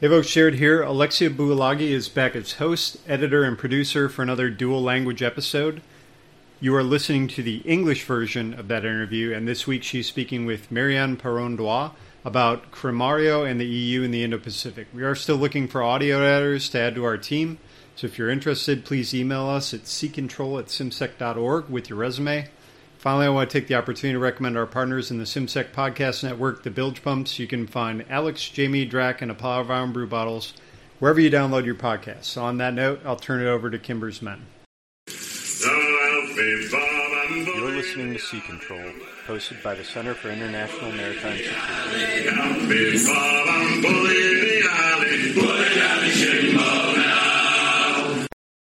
Evo shared here, Alexia Builagi is back as host, editor, and producer for another dual language episode. You are listening to the English version of that interview, and this week she's speaking with Marianne Péron-Doise about Crimario and the EU and the Indo Pacific. We are still looking for audio editors to add to our team, so if you're interested, please email us at ccontrol at cimsec.org with your resume. Finally, I want to take the opportunity to recommend our partners in the CIMSEC Podcast Network, the Bilge Pumps. You can find Alex, Jamie, Drac, and Apollo Iron Brew bottles wherever you download your podcasts. So, on that note, I'll turn it over to Kimber's Men. You're listening to Sea Control, hosted by the Center for International Maritime Security.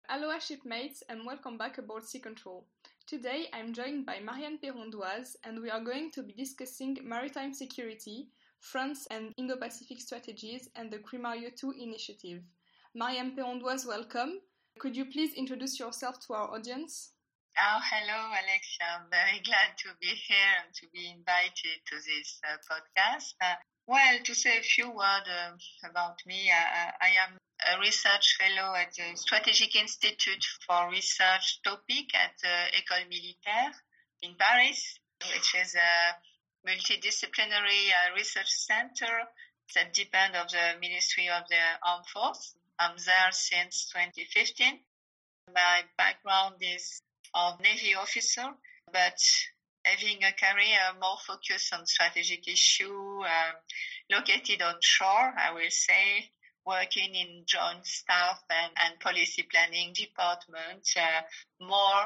Aloha shipmates and welcome back aboard Sea Control. Today I'm joined by Marianne Péron-Doise and we are going to be discussing maritime security, France and Indo-Pacific strategies and the Crimario 2 initiative. Marianne Péron-Doise, welcome. Could you please introduce yourself to our audience? Oh, hello, Alexia. I'm very glad to be here and to be invited to this uh, podcast. Uh, well, to say a few words uh, about me, uh, I am a research fellow at the Strategic Institute for Research Topic at the École Militaire in Paris, which is a multidisciplinary uh, research center that depends of the Ministry of the Armed Force. I'm there since 2015. My background is of Navy officer, but having a career more focused on strategic issue, um, located on shore, I will say, working in joint staff and, and policy planning department. Uh, more,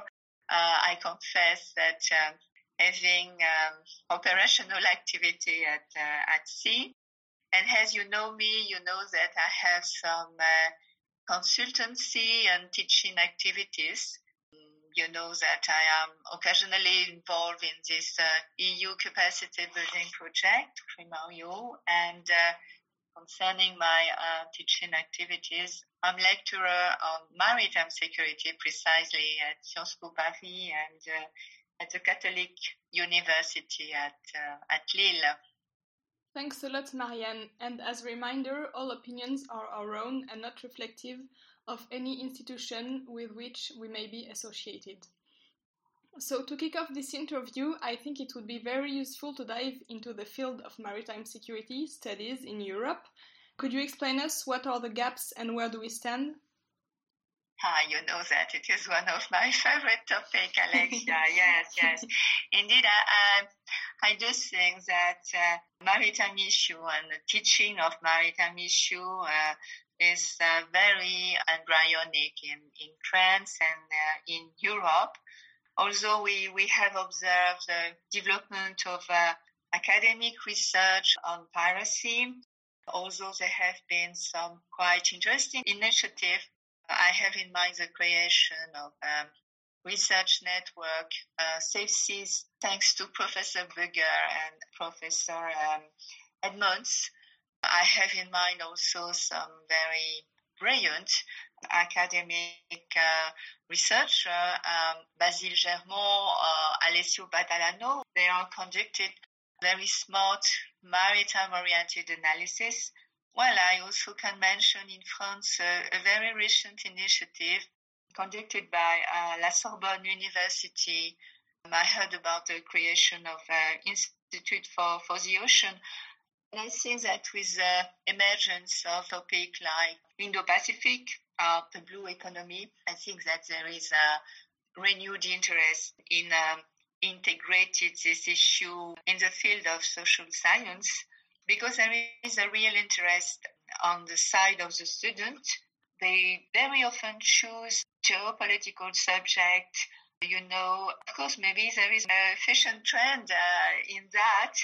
uh, I confess that um, having um, operational activity at uh, at sea. And as you know me, you know that I have some uh, consultancy and teaching activities you know that I am occasionally involved in this uh, EU capacity building project, Crimario, and uh, concerning my uh, teaching activities, I'm lecturer on maritime security precisely at Sciences Po Paris and uh, at the Catholic University at, uh, at Lille. Thanks a lot, Marianne. And as a reminder, all opinions are our own and not reflective of any institution with which we may be associated. So, to kick off this interview, I think it would be very useful to dive into the field of maritime security studies in Europe. Could you explain us what are the gaps and where do we stand? Ah, you know that it is one of my favorite topics, Alexia. yes, yes. Indeed, I, I, I do think that uh, maritime issue and the teaching of maritime issue uh, is uh, very embryonic in, in France and uh, in Europe. Although we, we have observed the development of uh, academic research on piracy, although there have been some quite interesting initiatives, I have in mind the creation of um, research network, uh, Safe Seas, thanks to Professor Bueger and Professor um, Edmunds, I have in mind also some very brilliant academic uh, researcher, um, Basil Germond, uh, Alessio Patalano. They are conducted very smart maritime oriented analysis. Well, I also can mention in France uh, a very recent initiative conducted by uh, La Sorbonne University. Um, I heard about the creation of an Institute for, for the Ocean and I think that with the emergence of topics like Indo-Pacific, uh, the blue economy, I think that there is a renewed interest in um, this issue in the field of social science because there is a real interest on the side of the student. They very often choose geopolitical subject. You know, of course, maybe there is a fashion trend uh, in that,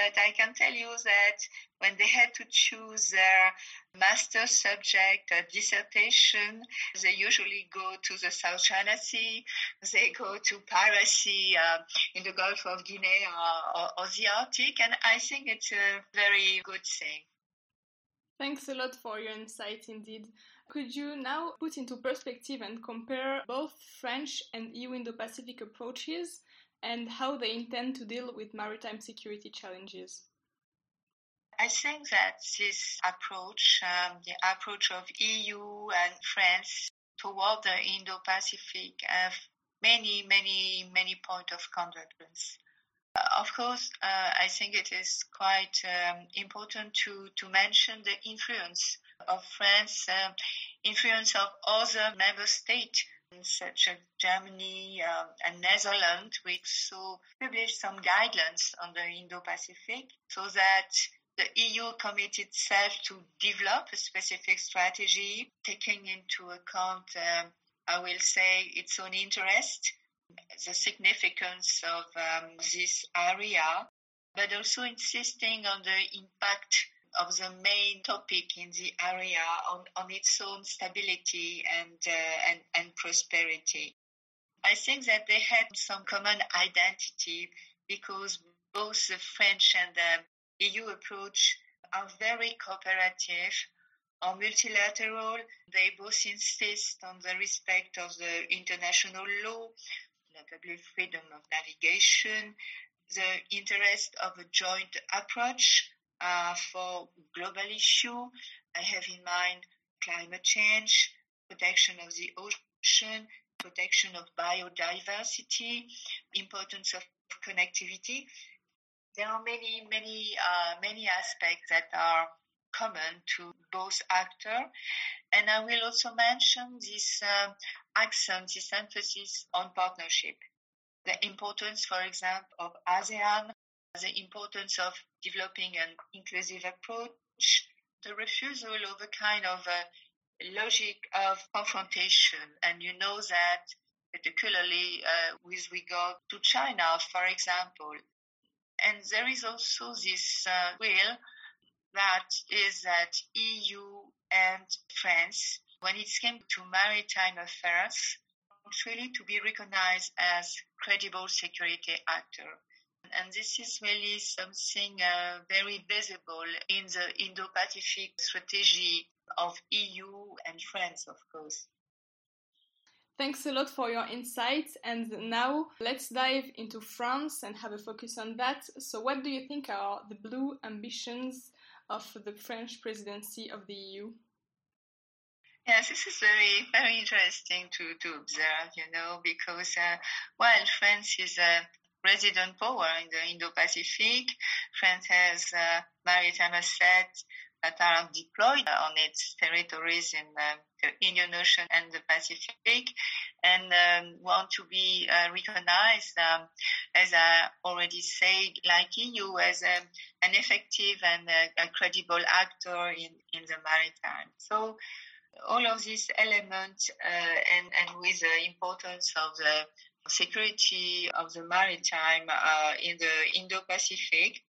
but I can tell you that when they had to choose their master subject or dissertation, they usually go to the South China Sea, they go to piracy uh, in the Gulf of Guinea or, or, or the Arctic, and I think it's a very good thing. Thanks a lot for your insight indeed. Could you now put into perspective and compare both French and EU Indo Pacific approaches and how they intend to deal with maritime security challenges? I think that this approach, um, the approach of EU and France toward the Indo-Pacific have many, many, many points of convergence. Of course, uh, I think it is quite um, important to, to mention the influence of France, uh, influence of other member states such as Germany um, and Netherlands, which so published some guidelines on the Indo-Pacific so that the EU committed itself to develop a specific strategy, taking into account, um, I will say, its own interest, the significance of um, this area, but also insisting on the impact of the main topic in the area on, on its own stability and, uh, and, and prosperity. I think that they had some common identity because both the French and the EU approach are very cooperative or multilateral. They both insist on the respect of the international law, notably freedom of navigation, the interest of a joint approach uh, for global issue. I have in mind climate change, protection of the ocean, protection of biodiversity, importance of connectivity. There are many, many, uh, many aspects that are common to both actors. And I will also mention this uh, accent, this emphasis on partnership. The importance, for example, of ASEAN the importance of developing an inclusive approach, the refusal of a kind of a logic of confrontation. And you know that particularly uh, with regard to China, for example. And there is also this uh, will that is that EU and France, when it came to maritime affairs, really to be recognized as credible security actor and this is really something uh, very visible in the Indo-Pacific strategy of EU and France, of course. Thanks a lot for your insights. And now let's dive into France and have a focus on that. So, what do you think are the blue ambitions of the French presidency of the EU? Yes, this is very, very interesting to, to observe, you know, because uh, while France is a resident power in the Indo-Pacific. France has uh, maritime assets that are deployed on its territories in uh, the Indian Ocean and the Pacific and um, want to be uh, recognized, um, as I already said, like EU, as a, um, an effective and a, a credible actor in, in the maritime. So all of these elements uh, and, and with the importance of the security of the maritime uh, in the Indo-Pacific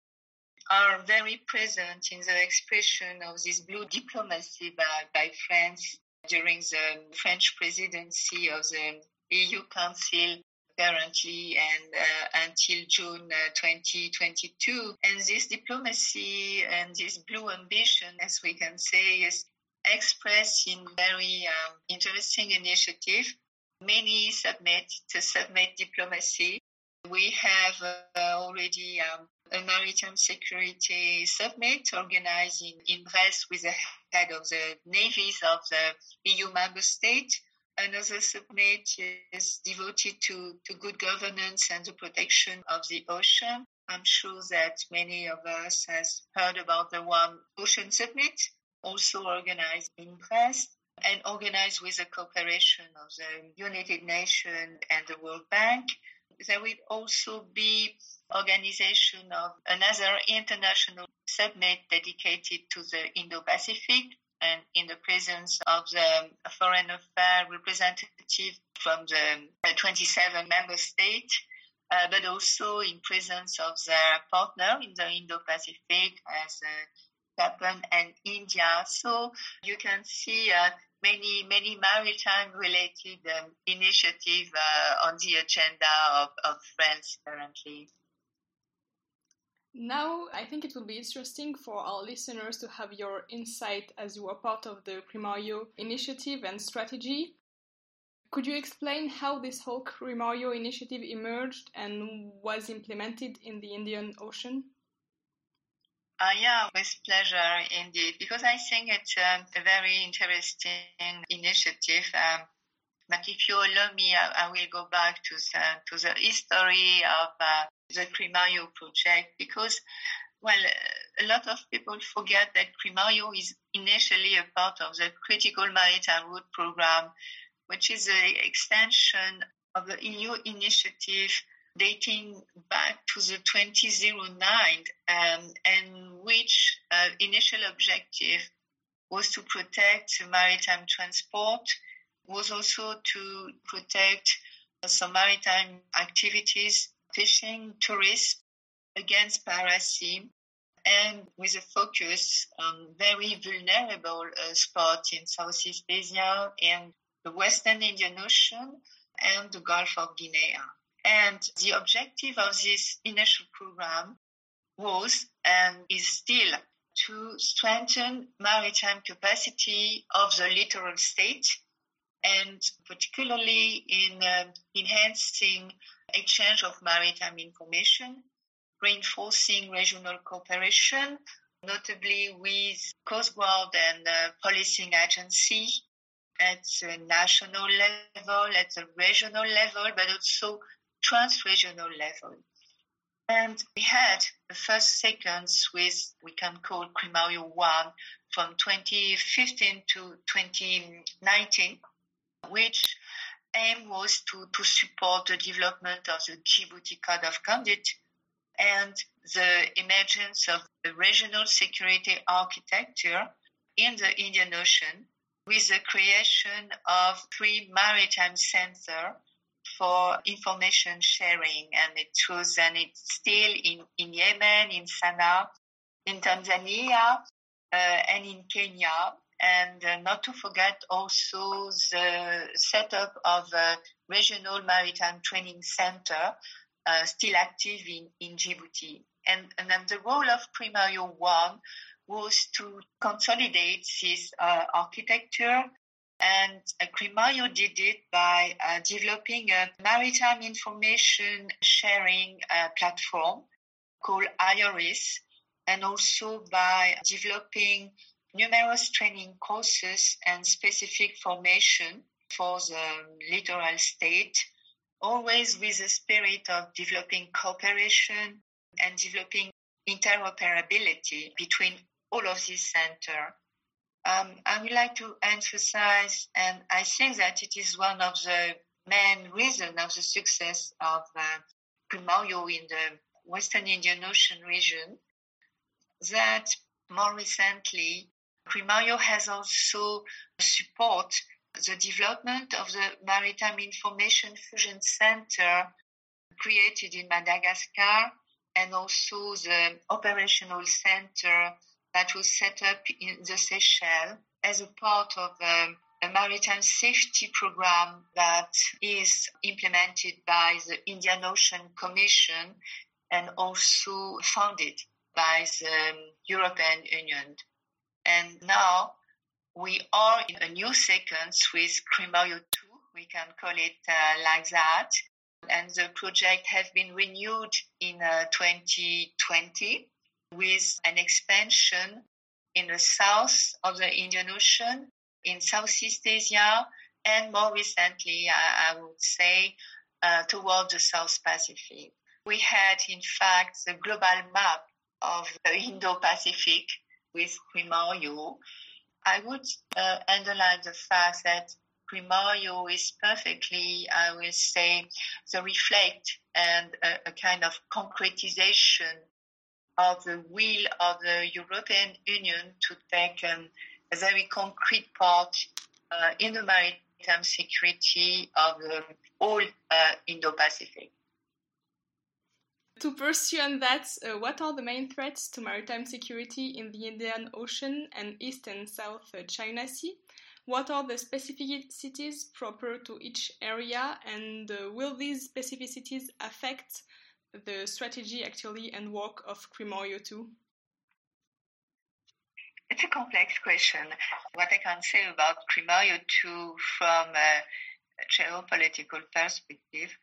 are very present in the expression of this blue diplomacy by, by France during the French presidency of the EU Council currently and uh, until June uh, 2022. And this diplomacy and this blue ambition, as we can say, is expressed in very um, interesting initiative many submit to submit diplomacy. We have uh, already um, a maritime security summit organized in, in Brest with the head of the navies of the EU member state. Another summit is devoted to, to good governance and the protection of the ocean. I'm sure that many of us has heard about the One Ocean Summit, also organized in Brest and organized with the cooperation of the United Nations and the World Bank. There will also be organization of another international summit dedicated to the Indo-Pacific and in the presence of the foreign affairs representative from the 27 member states, uh, but also in presence of their partner in the Indo-Pacific as uh, Japan and India. So you can see uh, many, many maritime related um, initiatives uh, on the agenda of, of France currently. Now, I think it will be interesting for our listeners to have your insight as you are part of the CRIMARIO initiative and strategy. Could you explain how this whole CRIMARIO initiative emerged and was implemented in the Indian Ocean? Uh, yeah, with pleasure indeed, because I think it's um, a very interesting initiative. Um, but if you allow me, I, I, will go back to the, to the history of uh, the CRIMARIO project because, well, a lot of people forget that CRIMARIO is initially a part of the Critical Maritime Route Program, which is an extension of the EU initiative dating back to the 2009 um, and which uh, initial objective was to protect maritime transport, was also to protect some maritime activities, fishing, tourism against piracy, and with a focus on very vulnerable uh, spots in Southeast Asia and the Western Indian Ocean and the Gulf of Guinea. And the objective of this initial program was and is still to strengthen maritime capacity of the littoral state and particularly in uh, enhancing exchange of maritime information, reinforcing regional cooperation, notably with Coast Guard and uh, policing agency at the national level, at the regional level, but also trans-regional level. And we had the first sequence with, we can call CRIMARIO 1 from 2015 to 2019, which aim was to, to support the development of the Djibouti Code of Conduct and the emergence of the regional security architecture in the Indian Ocean with the creation of three maritime centers for information sharing. And it was, and it's still in, in Yemen, in Sana'a, in Tanzania, uh, and in Kenya. And uh, not to forget also the setup of a regional maritime training center, uh, still active in, in Djibouti. And, and then the role of CRIMARIO One was to consolidate this uh, architecture and uh, did it by uh, developing a maritime information sharing uh, platform called IORIS, and also by developing numerous training courses and specific formation for the littoral state, always with the spirit of developing cooperation and developing interoperability between all of these centers um, I would like to emphasize, and I think that it is one of the main reasons of the success of uh, in the Western Indian Ocean region, that more recently, CRIMARIO has also support the development of the Maritime Information Fusion Center created in Madagascar and also the operational center that was set up in the Seychelles as a part of um, a maritime safety program that is implemented by the Indian Ocean Commission and also funded by the European Union. And now we are in a new sequence with CRIMARIO 2, we can call it uh, like that. And the project has been renewed in uh, 2020 with an expansion in the south of the Indian Ocean, in Southeast Asia, and more recently, I, I would say, uh, towards the South Pacific. We had, in fact, the global map of the Indo-Pacific with CRIMARIO. I would uh, underline the fact that CRIMARIO is perfectly, I will say, the reflect and a, a kind of concretization of the will of the European Union to take um, a very concrete part uh, in the maritime security of the whole uh, Indo-Pacific. To pursue on that, uh, what are the main threats to maritime security in the Indian Ocean and East and South uh, China Sea? What are the specificities proper to each area, and uh, will these specificities affect the strategy actually and work of CRIMARIO 2? It's a complex question. What I can say about CRIMARIO 2 from a geopolitical perspective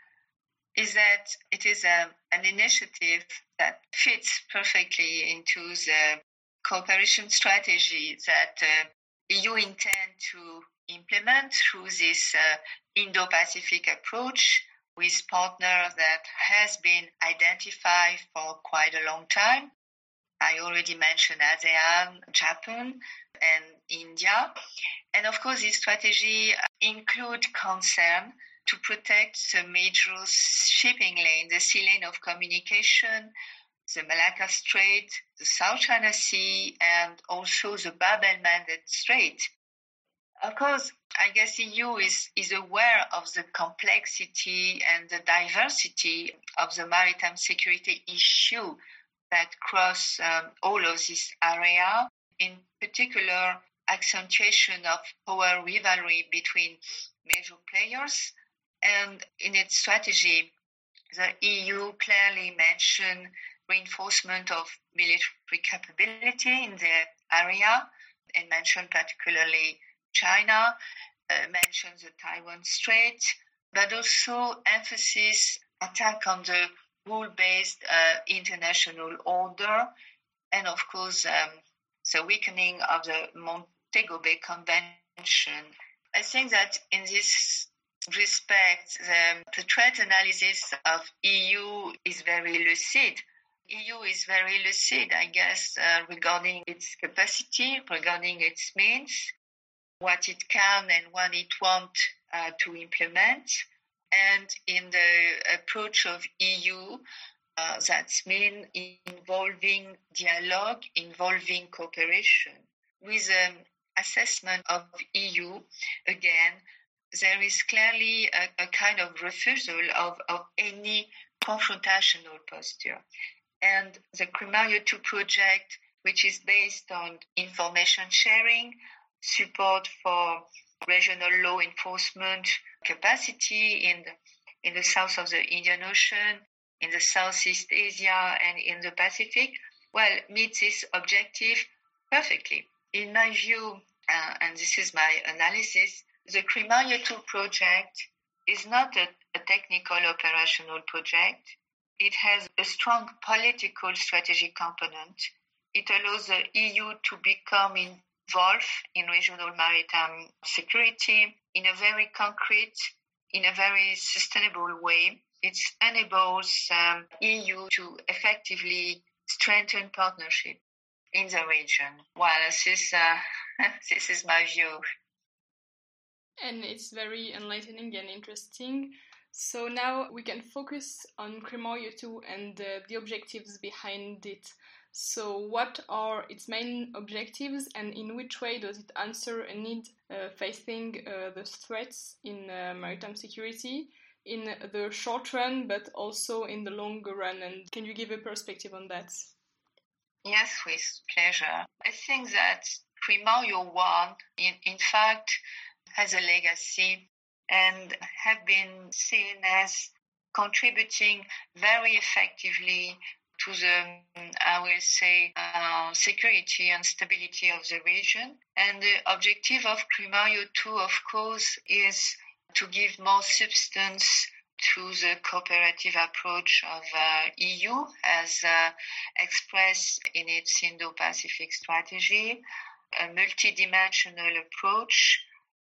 is that it is a, um, an initiative that fits perfectly into the cooperation strategy that uh, EU intend to implement through this uh, Indo-Pacific approach with partners that has been identified for quite a long time. I already mentioned ASEAN, Japan, and India. And of course, this strategy include concern to protect the major shipping lane, the sea lane of communication, the Malacca Strait, the South China Sea, and also the Bab el Mandeb Strait. Of course, I guess EU is, is aware of the complexity and the diversity of the maritime security issue that cross um, all of this area, in particular accentuation of power rivalry between major players. And in its strategy, the EU clearly mentioned reinforcement of military capability in the area and mentioned particularly China, uh, mentioned the Taiwan Strait, but also emphasis attack on the rule-based uh, international order, and of course um, the weakening of the Montego Bay Convention. I think that in this respect, the, the threat analysis of EU is very lucid EU is very lucid, I guess, uh, regarding its capacity, regarding its means, what it can and what it wants uh, to implement. And in the approach of EU, uh, that's mean involving dialogue, involving cooperation. With an assessment of EU, again, there is clearly a, a kind of refusal of, of any confrontational posture and the CRIMARIO 2 project, which is based on information sharing, support for regional law enforcement capacity in the, in the south of the Indian Ocean, in the Southeast Asia, and in the Pacific, well, meets this objective perfectly. In my view, uh, and this is my analysis, the CRIMARIO 2 project is not a, a technical operational project. It has a strong political strategic component. It allows the EU to become involved in regional maritime security in a very concrete, in a very sustainable way. It enables um, EU to effectively strengthen partnership in the region. Well, this is, uh, this is my view. And it's very enlightening and interesting. So now we can focus on CRIMARIO 2 and uh, the objectives behind it. So, what are its main objectives, and in which way does it answer a need uh, facing uh, the threats in uh, maritime security in the short run, but also in the longer run? And can you give a perspective on that? Yes, with pleasure. I think that CRIMARIO 1, in, in fact, has a legacy and have been seen as contributing very effectively to the, I will say, uh, security and stability of the region. And the objective of CRIMARIO 2, of course, is to give more substance to the cooperative approach of uh, EU as uh, expressed in its Indo-Pacific strategy, a multidimensional approach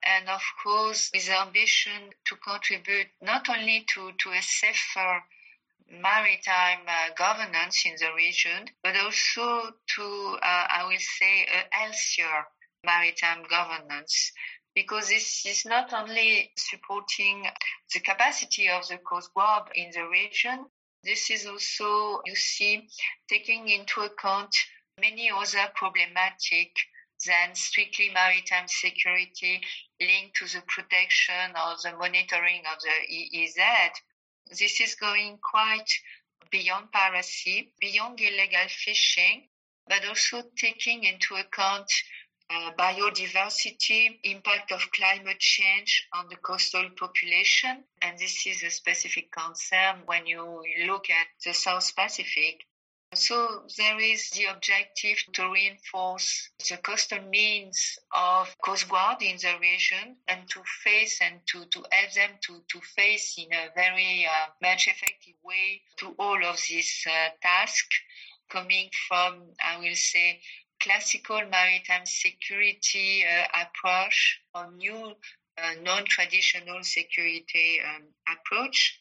and of course with ambition to contribute not only to, to a safer maritime uh, governance in the region, but also to, uh, I will say, a healthier maritime governance. Because this is not only supporting the capacity of the Coast Guard in the region, this is also, you see, taking into account many other problematic than strictly maritime security linked to the protection or the monitoring of the EEZ. This is going quite beyond piracy, beyond illegal fishing, but also taking into account uh, biodiversity, impact of climate change on the coastal population. And this is a specific concern when you look at the South Pacific So there is the objective to reinforce the coastal means of Coast Guard in the region and to face and to, to help them to, to face in a very uh, much effective way to all of these uh, tasks coming from, I will say, classical maritime security uh, approach or new uh, non-traditional security um, approach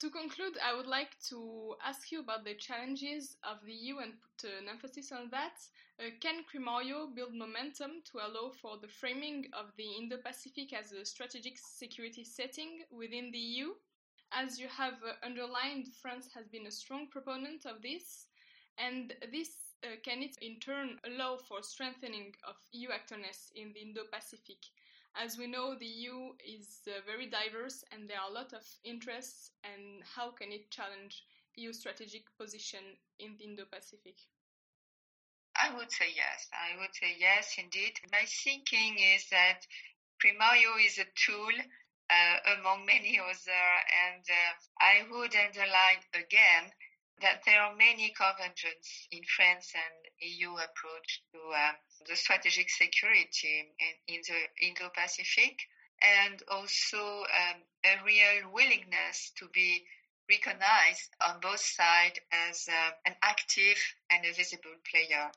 to conclude, I would like to ask you about the challenges of the EU and put an emphasis on that. Uh, can CRIMARIO build momentum to allow for the framing of the Indo Pacific as a strategic security setting within the EU? As you have uh, underlined, France has been a strong proponent of this, and this uh, can it in turn allow for strengthening of EU actorness in the Indo Pacific? As we know, the EU is uh, very diverse and there are a lot of interests. And how can it challenge EU strategic position in the Indo-Pacific? I would say yes. I would say yes, indeed. My thinking is that CRIMARIO is a tool uh, among many others, and uh, I would underline again that there are many convergences in France and EU approach to uh, the strategic security in, in the Indo-Pacific, and also um, a real willingness to be recognized on both sides as uh, an active and a visible player.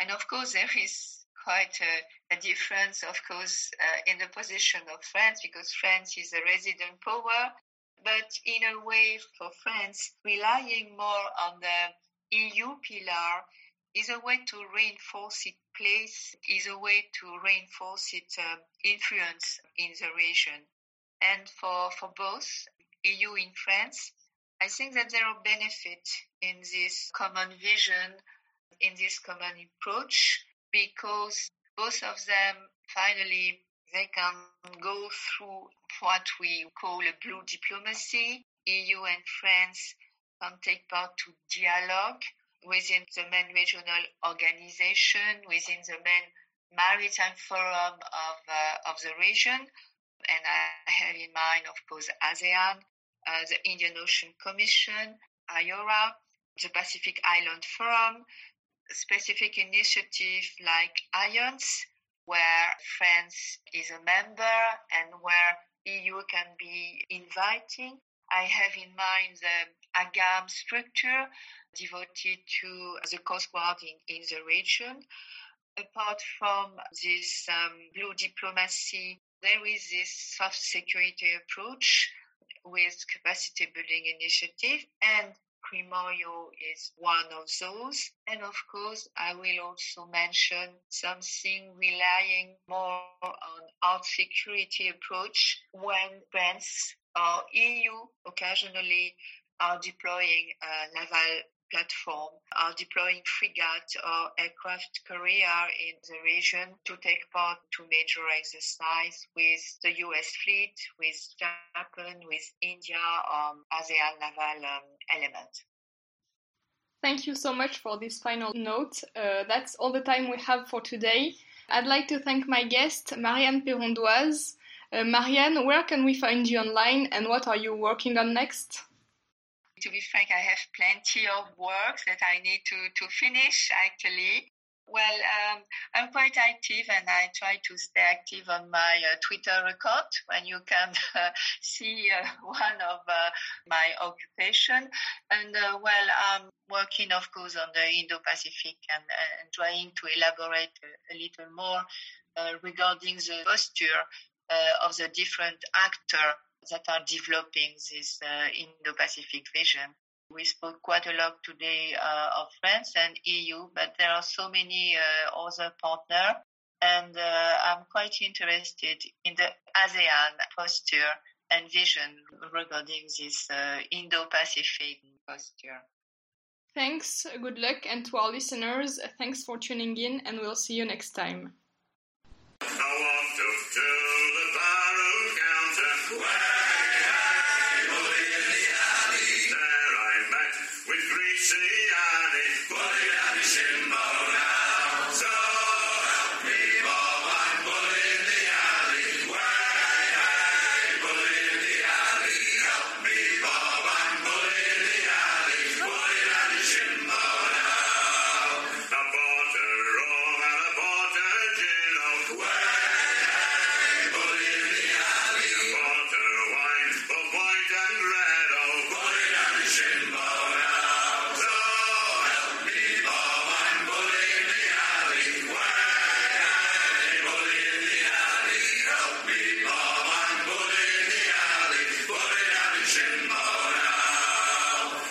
And of course, there is quite a, a difference, of course, uh, in the position of France, because France is a resident power but in a way for France, relying more on the EU pillar is a way to reinforce its place, is a way to reinforce its um, influence in the region. And for, for both EU and France, I think that there are benefits in this common vision, in this common approach, because both of them finally they can go through what we call a blue diplomacy. EU and France can take part to dialogue within the main regional organization, within the main maritime forum of, uh, of the region. And I have in mind, of course, ASEAN, uh, the Indian Ocean Commission, IORA, the Pacific Island Forum, specific initiatives like IONS, where France is a member and where EU can be inviting. I have in mind the AGAM structure devoted to the Coast Guard in, in the region. Apart from this um, blue diplomacy, there is this soft security approach with capacity building initiative and CRIMARIO is one of those. And of course, I will also mention something relying more on out security approach when France or EU occasionally are deploying a naval platform are deploying frigate or aircraft carrier in the region to take part to major exercise with the US fleet, with Japan, with India, um, ASEAN naval um, element. Thank you so much for this final note. Uh, that's all the time we have for today. I'd like to thank my guest, Marianne Péron-Doise. Uh, Marianne, where can we find you online and what are you working on next? To be frank, I have plenty of work that I need to, to finish actually. Well, um, I'm quite active and I try to stay active on my uh, Twitter account when you can uh, see uh, one of uh, my occupation. And uh, well, I'm working, of course, on the Indo-Pacific and, and trying to elaborate a, a little more uh, regarding the posture of the different actors that are developing this uh, Indo-Pacific vision. We spoke quite a lot today uh, of France and EU, but there are so many uh, other partners, and I'm quite interested in the ASEAN posture and vision regarding this Indo-Pacific posture. Thanks, good luck, and to our listeners, thanks for tuning in, and we'll see you next time.